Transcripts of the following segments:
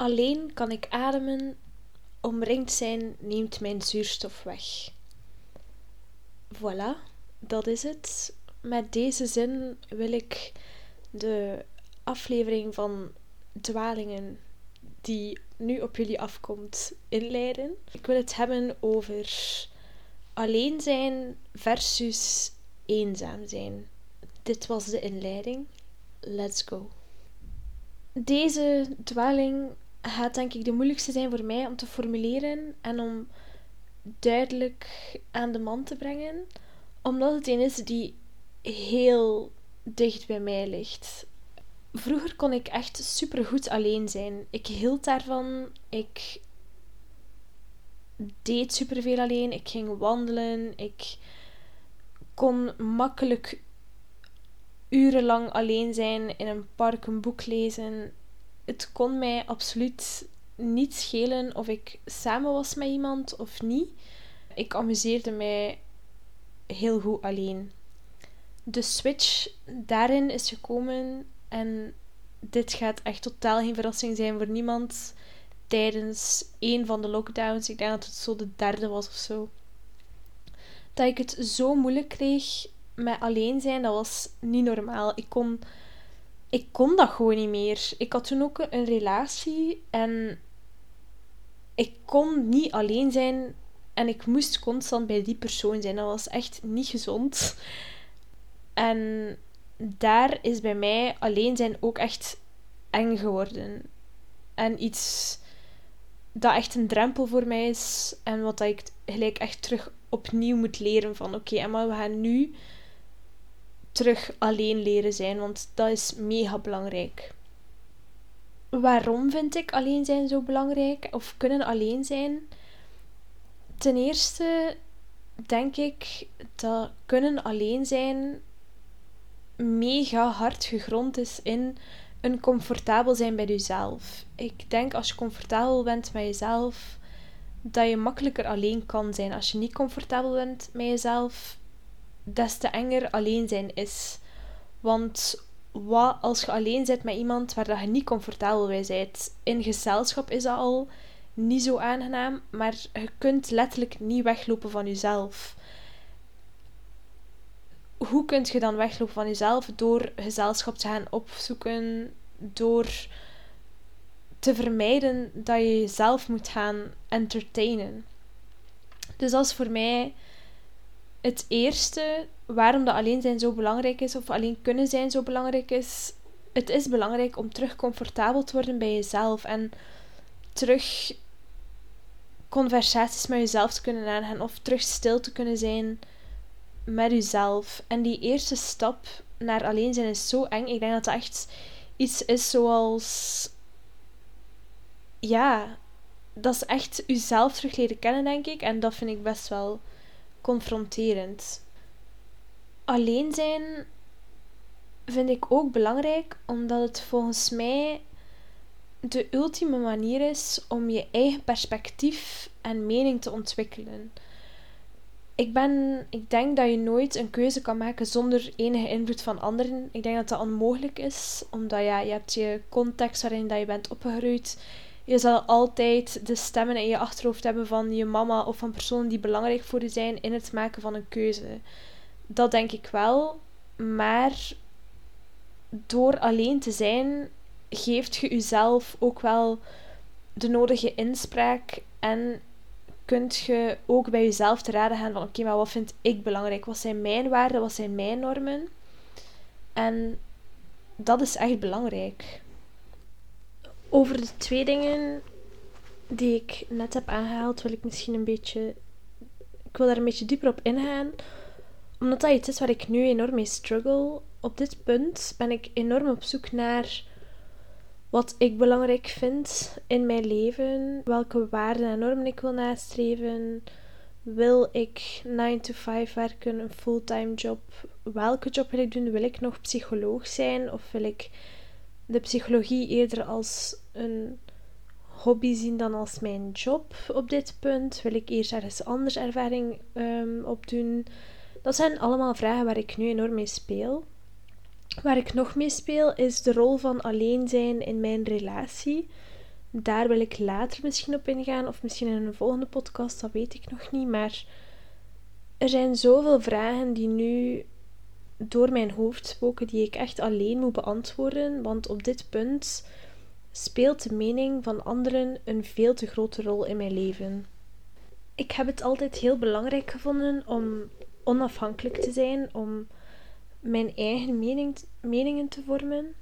Alleen kan ik ademen, omringd zijn neemt mijn zuurstof weg. Voilà, dat is het. Met deze zin wil ik de aflevering van Dwalingen, die nu op jullie afkomt, inleiden. Ik wil het hebben over alleen zijn versus eenzaam zijn. Dit was de inleiding. Let's go. Deze dwaling gaat denk ik de moeilijkste zijn voor mij om te formuleren en om duidelijk aan de man te brengen, omdat het een is die heel dicht bij mij ligt. Vroeger kon ik echt supergoed alleen zijn. Ik hield daarvan. Ik deed superveel alleen. Ik ging wandelen. Ik kon makkelijk urenlang alleen zijn in een park, een boek lezen. Het kon mij absoluut niet schelen of ik samen was met iemand of niet. Ik amuseerde mij heel goed alleen. De switch daarin is gekomen en dit gaat echt totaal geen verrassing zijn voor niemand tijdens een van de lockdowns. Ik denk dat het zo de derde was of zo. Dat ik het zo moeilijk kreeg met alleen zijn, dat was niet normaal. Ik kon, ik kon dat gewoon niet meer. Ik had toen ook een relatie en ik kon niet alleen zijn en ik moest constant bij die persoon zijn. Dat was echt niet gezond. En daar is bij mij alleen zijn ook echt eng geworden. En iets dat echt een drempel voor mij is. En wat ik gelijk echt terug opnieuw moet leren van oké, okay, we gaan nu terug alleen leren zijn, want dat is mega belangrijk. Waarom vind ik alleen zijn zo belangrijk? Of kunnen alleen zijn? Ten eerste denk ik dat kunnen alleen zijn mega hard gegrond is in een comfortabel zijn bij jezelf. Ik denk als je comfortabel bent met jezelf, dat je makkelijker alleen kan zijn. Als je niet comfortabel bent met jezelf, des te enger alleen zijn is. Want wat als je alleen bent met iemand waar dat je niet comfortabel bij bent? In gezelschap is dat al niet zo aangenaam, maar je kunt letterlijk niet weglopen van jezelf. Hoe kun je dan weglopen van jezelf? Door gezelschap te gaan opzoeken, door te vermijden dat je jezelf moet gaan entertainen. Dus dat is voor mij het eerste waarom dat alleen zijn zo belangrijk is, of alleen kunnen zijn zo belangrijk is. Het is belangrijk om terug comfortabel te worden bij jezelf en terug conversaties met jezelf te kunnen aangaan of terug stil te kunnen zijn met jezelf. En die eerste stap naar alleen zijn is zo eng. Ik denk dat dat echt iets is zoals. Ja, dat is echt jezelf terug leren kennen, denk ik. En dat vind ik best wel confronterend. Alleen zijn vind ik ook belangrijk, omdat het volgens mij de ultieme manier is om je eigen perspectief en mening te ontwikkelen. Ik, ben, ik denk dat je nooit een keuze kan maken zonder enige invloed van anderen. Ik denk dat dat onmogelijk is, omdat ja, je hebt je context waarin dat je bent opgegroeid je zal altijd de stemmen in je achterhoofd hebben van je mama of van personen die belangrijk voor je zijn in het maken van een keuze. Dat denk ik wel, maar door alleen te zijn, geeft je jezelf ook wel de nodige inspraak en kunt je ook bij jezelf te raden gaan van oké, maar wat vind ik belangrijk? Wat zijn mijn waarden? Wat zijn mijn normen? En dat is echt belangrijk. Over de twee dingen die ik net heb aangehaald, wil ik misschien een beetje. Ik wil daar een beetje dieper op ingaan. Omdat dat iets is waar ik nu enorm mee struggle. Op dit punt ben ik enorm op zoek naar wat ik belangrijk vind in mijn leven. Welke waarden en normen ik wil nastreven. Wil ik 9 to 5 werken, een fulltime job? Welke job wil ik doen? Wil ik nog psycholoog zijn? Of wil ik de psychologie eerder als een hobby zien dan als mijn job op dit punt? Wil ik eerst ergens anders ervaring um, op doen? Dat zijn allemaal vragen waar ik nu enorm mee speel. Waar ik nog mee speel is de rol van alleen zijn in mijn relatie. daar wil ik later misschien op ingaan, of misschien in een volgende podcast, dat weet ik nog niet. Maar er zijn zoveel vragen die nu door mijn hoofd spoken, die ik echt alleen moet beantwoorden. Want op dit punt speelt de mening van anderen een veel te grote rol in mijn leven. Ik heb het altijd heel belangrijk gevonden om onafhankelijk te zijn, om mijn eigen mening, meningen te vormen.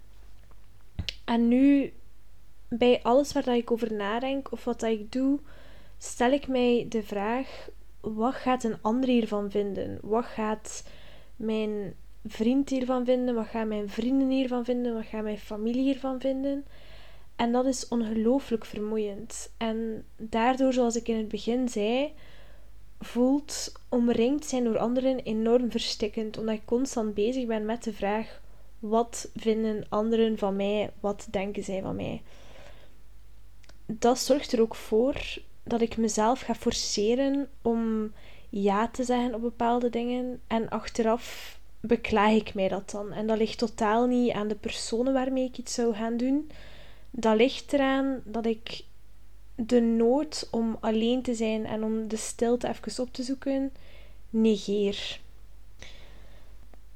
En nu, bij alles waar ik over nadenk of wat ik doe, stel ik mij de vraag: wat gaat een ander hiervan vinden? Wat gaat mijn vriend hiervan vinden? Wat gaan mijn vrienden hiervan vinden? Wat gaat mijn familie hiervan vinden? En dat is ongelooflijk vermoeiend. En daardoor, zoals ik in het begin zei, voelt omringd zijn door anderen enorm verstikkend, omdat ik constant bezig ben met de vraag: wat vinden anderen van mij? Wat denken zij van mij? Dat zorgt er ook voor dat ik mezelf ga forceren om ja te zeggen op bepaalde dingen en achteraf beklaag ik mij dat dan. En dat ligt totaal niet aan de personen waarmee ik iets zou gaan doen. Dat ligt eraan dat ik de nood om alleen te zijn en om de stilte even op te zoeken, negeer.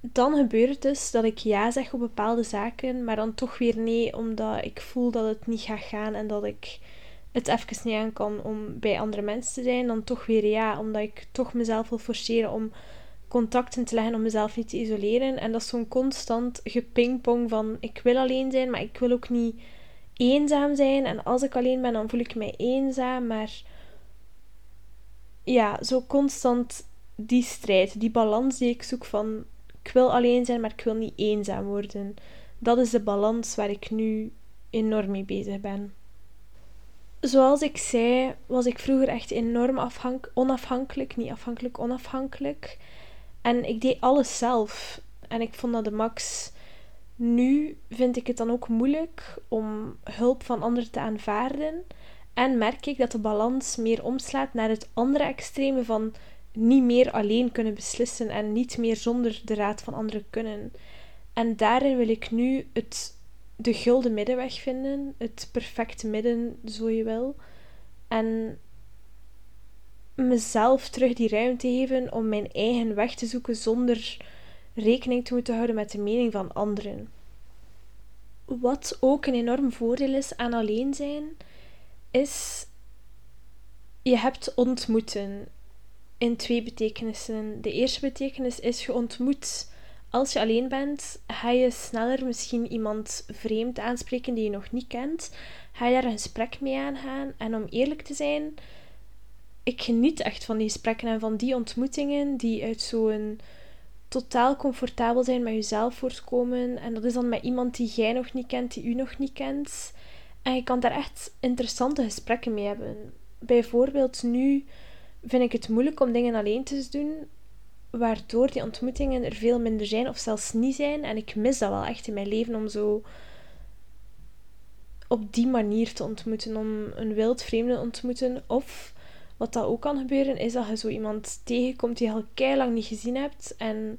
Dan gebeurt het dus dat ik ja zeg op bepaalde zaken, maar dan toch weer nee, omdat ik voel dat het niet gaat gaan en dat ik het even niet aan kan om bij andere mensen te zijn. Dan toch weer ja, omdat ik toch mezelf wil forceren om contacten te leggen, om mezelf niet te isoleren. En dat is zo'n constant gepingpong van ik wil alleen zijn, maar ik wil ook niet eenzaam zijn. En als ik alleen ben, dan voel ik mij eenzaam. Maar ja, zo constant die strijd, die balans die ik zoek van ik wil alleen zijn, maar ik wil niet eenzaam worden. Dat is de balans waar ik nu enorm mee bezig ben. Zoals ik zei, was ik vroeger echt enorm onafhankelijk. Niet afhankelijk, onafhankelijk. En ik deed alles zelf. En ik vond dat de max nu vind ik het dan ook moeilijk om hulp van anderen te aanvaarden. En merk ik dat de balans meer omslaat naar het andere extreme van niet meer alleen kunnen beslissen en niet meer zonder de raad van anderen kunnen. En daarin wil ik nu het, de gulden middenweg vinden, het perfecte midden, zo je wil. En mezelf terug die ruimte geven om mijn eigen weg te zoeken zonder rekening te moeten houden met de mening van anderen. Wat ook een enorm voordeel is aan alleen zijn, is je hebt ontmoeten in twee betekenissen. De eerste betekenis is je ontmoet. Als je alleen bent, ga je sneller misschien iemand vreemd aanspreken die je nog niet kent. Ga je daar een gesprek mee aangaan. En om eerlijk te zijn, ik geniet echt van die gesprekken en van die ontmoetingen die uit zo'n totaal comfortabel zijn met jezelf voortkomen. En dat is dan met iemand die jij nog niet kent, die u nog niet kent. En je kan daar echt interessante gesprekken mee hebben. Bijvoorbeeld nu vind ik het moeilijk om dingen alleen te doen, waardoor die ontmoetingen er veel minder zijn of zelfs niet zijn. En ik mis dat wel echt in mijn leven om zo op die manier te ontmoeten, om een wild vreemde te ontmoeten. Of wat dat ook kan gebeuren, is dat je zo iemand tegenkomt die je al kei lang niet gezien hebt. En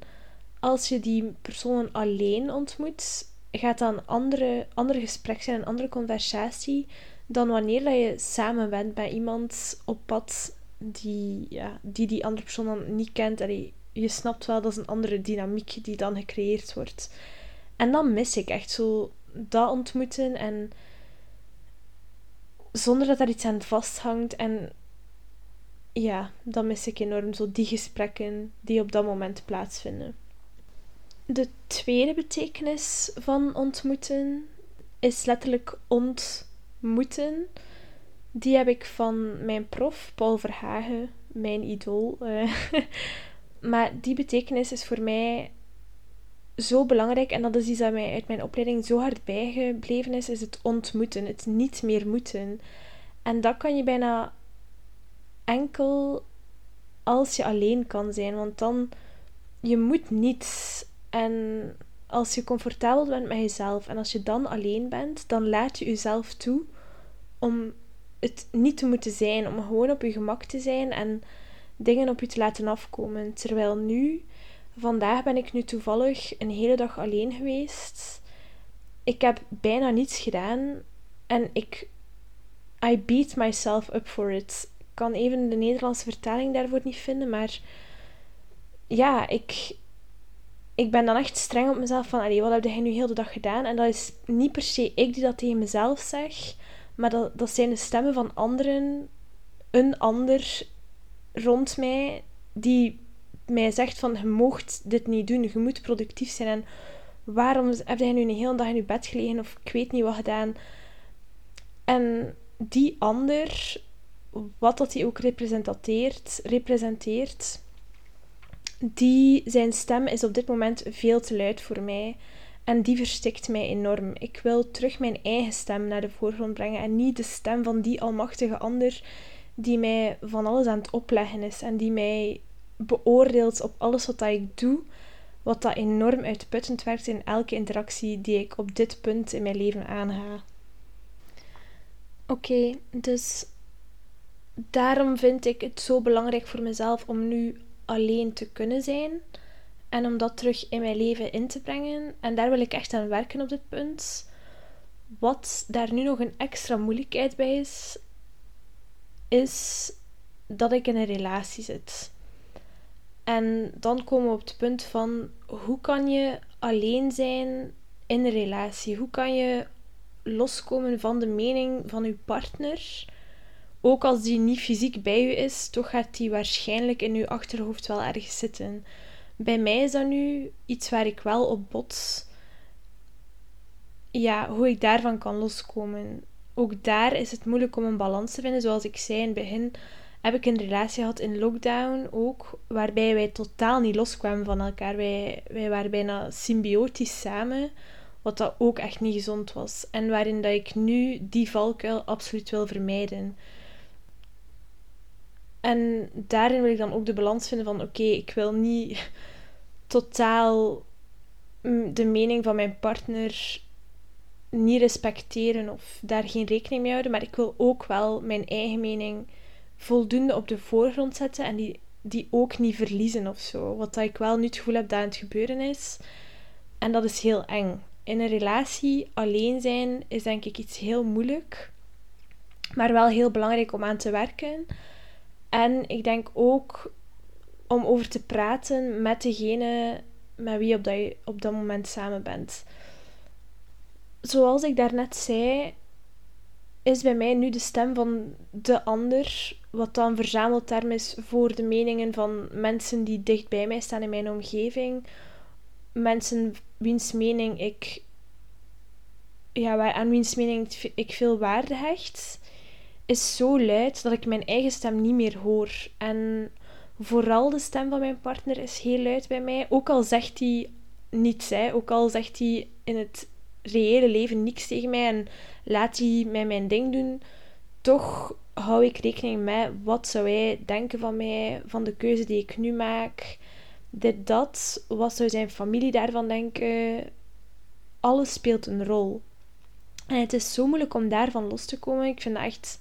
als je die persoon alleen ontmoet, gaat dat een andere, andere gesprek zijn, een andere conversatie, dan wanneer dat je samen bent met iemand op pad die, ja, die die andere persoon dan niet kent. Je snapt wel, dat is een andere dynamiek die dan gecreëerd wordt. En dan mis ik echt zo dat ontmoeten en zonder dat er iets aan vasthangt. En ja, dan mis ik enorm zo die gesprekken die op dat moment plaatsvinden. De tweede betekenis van ontmoeten is letterlijk ontmoeten. Die heb ik van mijn prof, Paul Verhagen, mijn idool. Uh, maar die betekenis is voor mij zo belangrijk en dat is iets dat mij uit mijn opleiding zo hard bijgebleven is, is het ontmoeten, het niet meer moeten. En dat kan je bijna enkel als je alleen kan zijn, want dan je moet niets. En als je comfortabel bent met jezelf en als je dan alleen bent, dan laat je jezelf toe om het niet te moeten zijn, om gewoon op je gemak te zijn en dingen op je te laten afkomen. Terwijl nu, vandaag ben ik nu toevallig een hele dag alleen geweest. Ik heb bijna niets gedaan en ik I beat myself up for it. Kan even de Nederlandse vertaling daarvoor niet vinden, maar ja, ik, ik ben dan echt streng op mezelf van, wat heb jij nu heel de dag gedaan? En dat is niet per se ik die dat tegen mezelf zeg, maar dat, dat zijn de stemmen van anderen, een ander rond mij, die mij zegt van, je moogt dit niet doen, je moet productief zijn. En waarom heb jij nu een hele dag in je bed gelegen of ik weet niet wat gedaan? En die ander, wat dat hij ook representeert, representeert die, zijn stem is op dit moment veel te luid voor mij. En die verstikt mij enorm. Ik wil terug mijn eigen stem naar de voorgrond brengen. En niet de stem van die almachtige ander die mij van alles aan het opleggen is. En die mij beoordeelt op alles wat ik doe. Wat dat enorm uitputtend werkt in elke interactie die ik op dit punt in mijn leven aanga. Oké, dus daarom vind ik het zo belangrijk voor mezelf om nu alleen te kunnen zijn. En om dat terug in mijn leven in te brengen. En daar wil ik echt aan werken op dit punt. Wat daar nu nog een extra moeilijkheid bij is, is dat ik in een relatie zit. En dan komen we op het punt van hoe kan je alleen zijn in een relatie? Hoe kan je loskomen van de mening van je partner ook als die niet fysiek bij u is, toch gaat die waarschijnlijk in uw achterhoofd wel ergens zitten. Bij mij is dat nu iets waar ik wel op bots. Ja, hoe ik daarvan kan loskomen. Ook daar is het moeilijk om een balans te vinden. Zoals ik zei in het begin, heb ik een relatie gehad in lockdown ook, waarbij wij totaal niet loskwamen van elkaar. Wij, wij waren bijna symbiotisch samen, wat dat ook echt niet gezond was. En waarin dat ik nu die valkuil absoluut wil vermijden. En daarin wil ik dan ook de balans vinden van oké, ik wil niet totaal de mening van mijn partner niet respecteren of daar geen rekening mee houden, maar ik wil ook wel mijn eigen mening voldoende op de voorgrond zetten en die, die ook niet verliezen of zo. Wat dat ik wel nu het gevoel heb dat aan het gebeuren is. En dat is heel eng. In een relatie alleen zijn is denk ik iets heel moeilijk, maar wel heel belangrijk om aan te werken. En ik denk ook om over te praten met degene met wie op dat je op dat moment samen bent. Zoals ik daarnet zei, is bij mij nu de stem van de ander, wat dan verzamelterm is voor de meningen van mensen die dicht bij mij staan in mijn omgeving. Mensen wiens mening ik, ja, aan wiens mening ik veel waarde hecht is zo luid dat ik mijn eigen stem niet meer hoor. En vooral de stem van mijn partner is heel luid bij mij. Ook al zegt hij niets, hè. ook al zegt hij in het reële leven niks tegen mij en laat hij mij mijn ding doen, toch hou ik rekening met wat zou hij denken van mij, van de keuze die ik nu maak. Dit, dat, wat zou zijn familie daarvan denken? Alles speelt een rol. En het is zo moeilijk om daarvan los te komen. Ik vind dat echt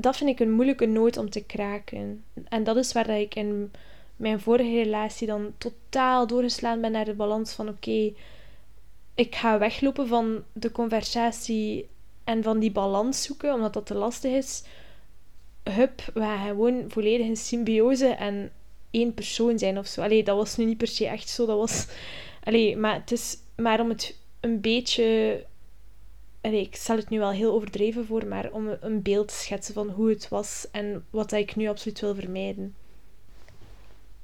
dat vind ik een moeilijke noot om te kraken. En dat is waar ik in mijn vorige relatie dan totaal doorgeslaan ben naar de balans van oké, ik ga weglopen van de conversatie en van die balans zoeken, omdat dat te lastig is. Hup, we gaan gewoon volledig in symbiose en één persoon zijn of zo. Allee, dat was nu niet per se echt zo. Dat was... Allee, maar het is maar om het een beetje ik stel het nu wel heel overdreven voor, maar om een beeld te schetsen van hoe het was en wat ik nu absoluut wil vermijden.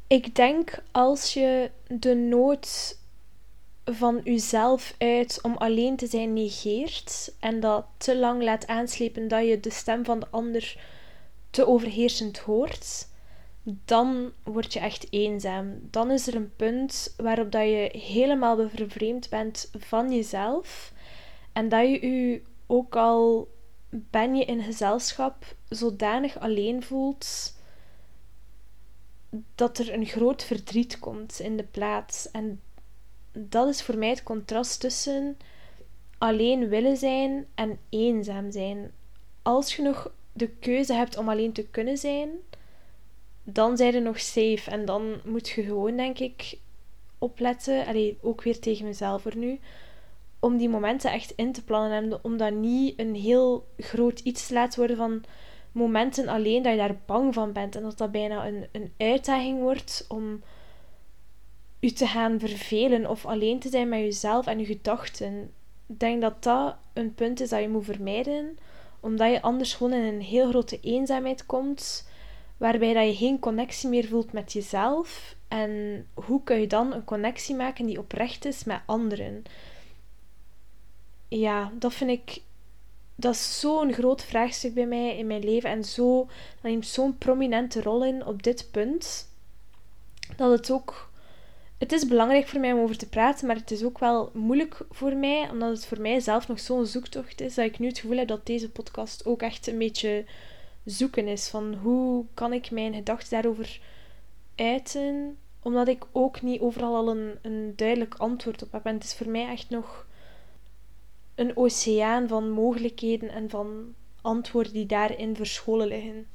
Ik denk als je de nood van jezelf uit om alleen te zijn negeert en dat te lang laat aanslepen dat je de stem van de ander te overheersend hoort, dan word je echt eenzaam. Dan is er een punt waarop dat je helemaal vervreemd bent van jezelf en dat je je ook al ben je in gezelschap zodanig alleen voelt dat er een groot verdriet komt in de plaats. En dat is voor mij het contrast tussen alleen willen zijn en eenzaam zijn. Als je nog de keuze hebt om alleen te kunnen zijn, dan zijn je nog safe. En dan moet je gewoon, denk ik, opletten. Allee, ook weer tegen mezelf er nu om die momenten echt in te plannen en om dat niet een heel groot iets te laten worden van momenten alleen dat je daar bang van bent en dat dat bijna een, een uitdaging wordt om je te gaan vervelen of alleen te zijn met jezelf en je gedachten. Ik denk dat dat een punt is dat je moet vermijden, omdat je anders gewoon in een heel grote eenzaamheid komt, waarbij dat je geen connectie meer voelt met jezelf. En hoe kun je dan een connectie maken die oprecht is met anderen? Ja, dat vind ik dat is zo'n groot vraagstuk bij mij in mijn leven en zo, dat neemt zo'n prominente rol in op dit punt, dat het ook... Het is belangrijk voor mij om over te praten, maar het is ook wel moeilijk voor mij, omdat het voor mij zelf nog zo'n zoektocht is, dat ik nu het gevoel heb dat deze podcast ook echt een beetje zoeken is van hoe kan ik mijn gedachten daarover uiten, omdat ik ook niet overal al een, een duidelijk antwoord op heb. En het is voor mij echt nog een oceaan van mogelijkheden en van antwoorden die daarin verscholen liggen.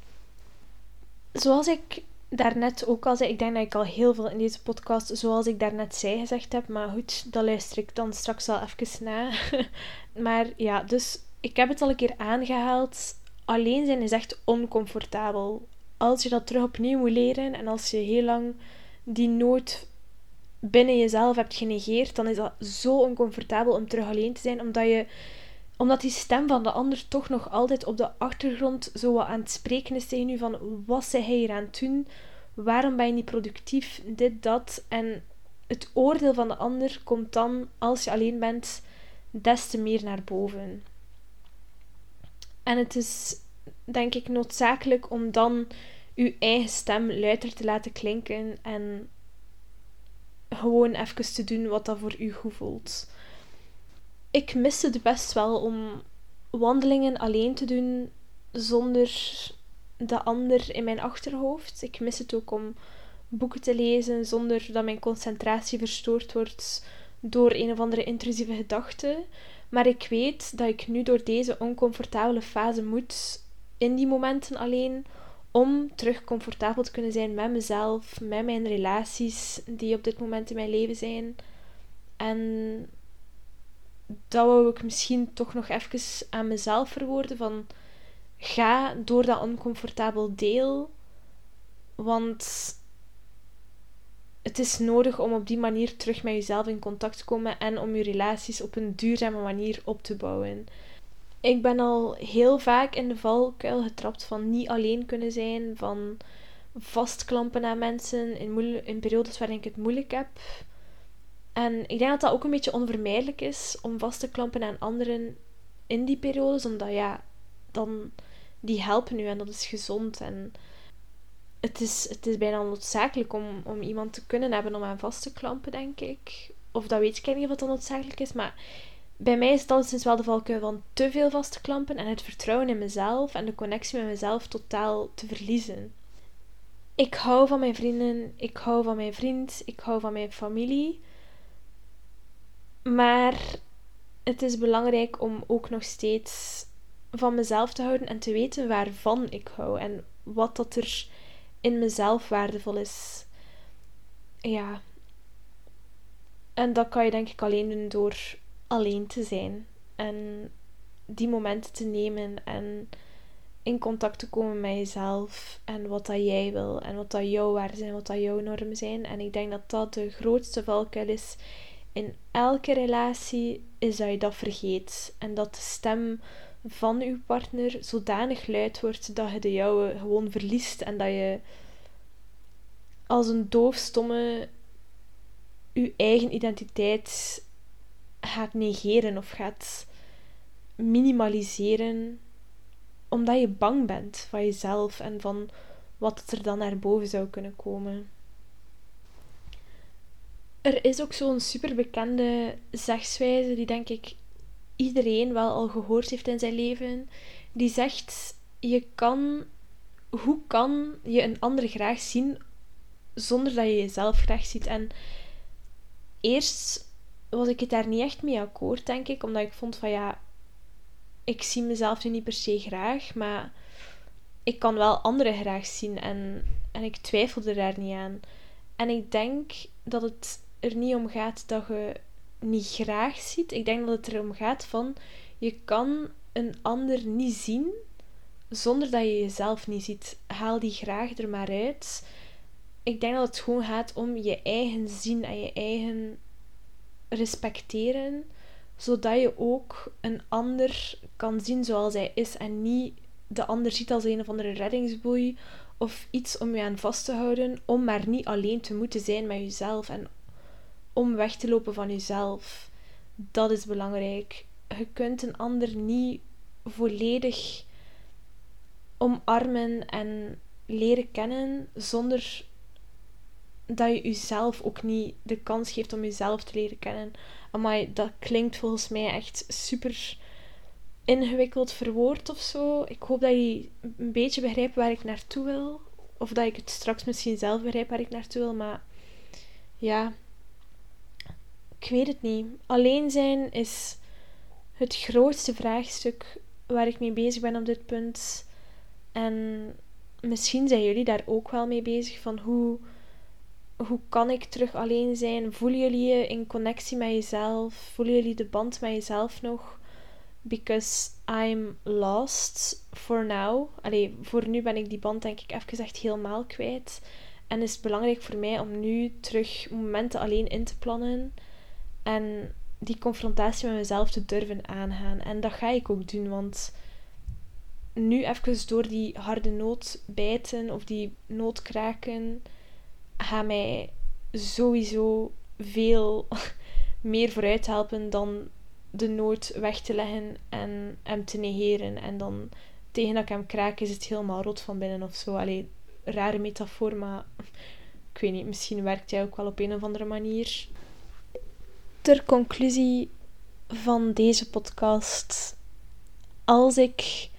Zoals ik daarnet ook al zei, ik denk dat ik al heel veel in deze podcast, zoals ik daarnet zei, gezegd heb, maar goed, dat luister ik dan straks wel even na. maar ja, dus ik heb het al een keer aangehaald. Alleen zijn is echt oncomfortabel. Als je dat terug opnieuw moet leren en als je heel lang die nood binnen jezelf hebt genegeerd, dan is dat zo oncomfortabel om terug alleen te zijn, omdat je omdat die stem van de ander toch nog altijd op de achtergrond zo wat aan het spreken is tegen je van wat zei hij hier aan het doen? Waarom ben je niet productief? Dit, dat. En het oordeel van de ander komt dan, als je alleen bent, des te meer naar boven. En het is, denk ik, noodzakelijk om dan je eigen stem luider te laten klinken en gewoon even te doen wat dat voor u goed voelt. Ik mis het best wel om wandelingen alleen te doen zonder de ander in mijn achterhoofd. Ik mis het ook om boeken te lezen zonder dat mijn concentratie verstoord wordt door een of andere intrusieve gedachte. Maar ik weet dat ik nu door deze oncomfortabele fase moet in die momenten alleen om terug comfortabel te kunnen zijn met mezelf, met mijn relaties die op dit moment in mijn leven zijn. En dat wou ik misschien toch nog even aan mezelf verwoorden van ga door dat oncomfortabel deel, want het is nodig om op die manier terug met jezelf in contact te komen en om je relaties op een duurzame manier op te bouwen. Ik ben al heel vaak in de valkuil getrapt van niet alleen kunnen zijn, van vastklampen aan mensen in, in periodes waarin ik het moeilijk heb. En ik denk dat dat ook een beetje onvermijdelijk is om vast te klampen aan anderen in die periodes, omdat ja, dan die helpen u en dat is gezond. En het is, het is bijna noodzakelijk om, om iemand te kunnen hebben om aan vast te klampen, denk ik. Of dat weet ik niet of dat noodzakelijk is, maar bij mij is het alleszins wel de valkuil van te veel vast te klampen en het vertrouwen in mezelf en de connectie met mezelf totaal te verliezen. Ik hou van mijn vrienden, ik hou van mijn vriend, ik hou van mijn familie. Maar het is belangrijk om ook nog steeds van mezelf te houden en te weten waarvan ik hou en wat dat er in mezelf waardevol is. Ja. En dat kan je denk ik alleen doen door alleen te zijn. En die momenten te nemen en in contact te komen met jezelf en wat dat jij wil en wat dat jouw waarden zijn, wat dat jouw normen zijn. En ik denk dat dat de grootste valkuil is in elke relatie, is dat je dat vergeet. En dat de stem van uw partner zodanig luid wordt dat je de jouwe gewoon verliest en dat je als een doofstomme je eigen identiteit gaat negeren of gaat minimaliseren omdat je bang bent van jezelf en van wat er dan naar boven zou kunnen komen. Er is ook zo'n superbekende zegswijze die denk ik iedereen wel al gehoord heeft in zijn leven. Die zegt: je kan, hoe kan je een ander graag zien zonder dat je jezelf graag ziet? En eerst was ik het daar niet echt mee akkoord, denk ik. Omdat ik vond van ja, ik zie mezelf nu niet per se graag, maar ik kan wel anderen graag zien. En, en ik twijfelde daar niet aan. En ik denk dat het er niet om gaat dat je niet graag ziet. Ik denk dat het erom gaat van je kan een ander niet zien zonder dat je jezelf niet ziet. Haal die graag er maar uit. Ik denk dat het gewoon gaat om je eigen zien en je eigen respecteren, zodat je ook een ander kan zien zoals hij is en niet de ander ziet als een of andere reddingsboei of iets om je aan vast te houden, om maar niet alleen te moeten zijn met jezelf en om weg te lopen van jezelf. Dat is belangrijk. Je kunt een ander niet volledig omarmen en leren kennen zonder dat je jezelf ook niet de kans geeft om jezelf te leren kennen. Maar dat klinkt volgens mij echt super ingewikkeld verwoord of zo. Ik hoop dat je een beetje begrijpt waar ik naartoe wil. Of dat ik het straks misschien zelf begrijp waar ik naartoe wil. Maar ja, ik weet het niet. Alleen zijn is het grootste vraagstuk waar ik mee bezig ben op dit punt. En misschien zijn jullie daar ook wel mee bezig van hoe, hoe kan ik terug alleen zijn? Voelen jullie je in connectie met jezelf? Voelen jullie de band met jezelf nog? Because I'm lost for now. Allee, voor nu ben ik die band denk ik even echt helemaal kwijt. En is belangrijk voor mij om nu terug momenten alleen in te plannen. En die confrontatie met mezelf te durven aangaan. En dat ga ik ook doen, want nu even door die harde noot bijten of die noot kraken, gaat mij sowieso veel meer vooruit helpen dan de nood weg te leggen en hem te negeren. En dan tegen dat ik hem kraak is het helemaal rot van binnen of zo. Allee, rare metafoor, maar ik weet niet, misschien werkt hij ook wel op een of andere manier. Ter conclusie van deze podcast. Als ik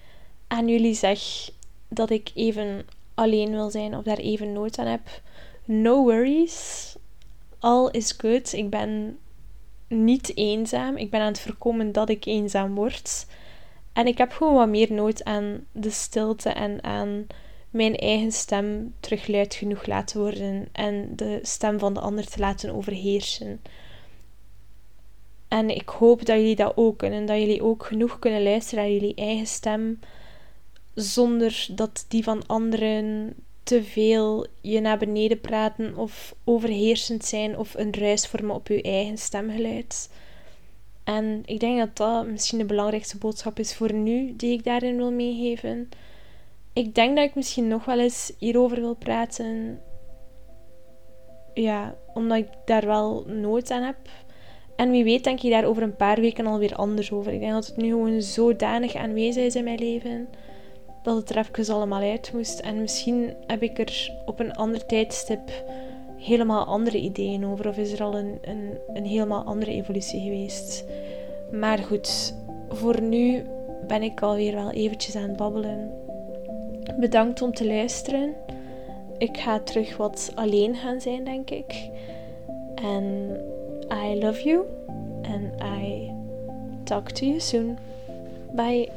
aan jullie zeg dat ik even alleen wil zijn of daar even nood aan heb, no worries. All is good. Ik ben niet eenzaam. Ik ben aan het voorkomen dat ik eenzaam word. En ik heb gewoon wat meer nood aan de stilte en aan mijn eigen stem terug luid genoeg laten worden en de stem van de ander te laten overheersen. En ik hoop dat jullie dat ook kunnen, dat jullie ook genoeg kunnen luisteren naar jullie eigen stem zonder dat die van anderen te veel je naar beneden praten of overheersend zijn of een ruis vormen op je eigen stemgeluid. En ik denk dat dat misschien de belangrijkste boodschap is voor nu die ik daarin wil meegeven. Ik denk dat ik misschien nog wel eens hierover wil praten. Ja, omdat ik daar wel nood aan heb. En wie weet denk ik daar over een paar weken alweer anders over. Ik denk dat het nu gewoon zodanig aanwezig is in mijn leven dat het er even allemaal uit moest. En misschien heb ik er op een ander tijdstip helemaal andere ideeën over. Of is er al een, een, een helemaal andere evolutie geweest. Maar goed, voor nu ben ik alweer wel eventjes aan het babbelen. Bedankt om te luisteren. Ik ga terug wat alleen gaan zijn, denk ik. En I love you. And I talk to you soon. Bye.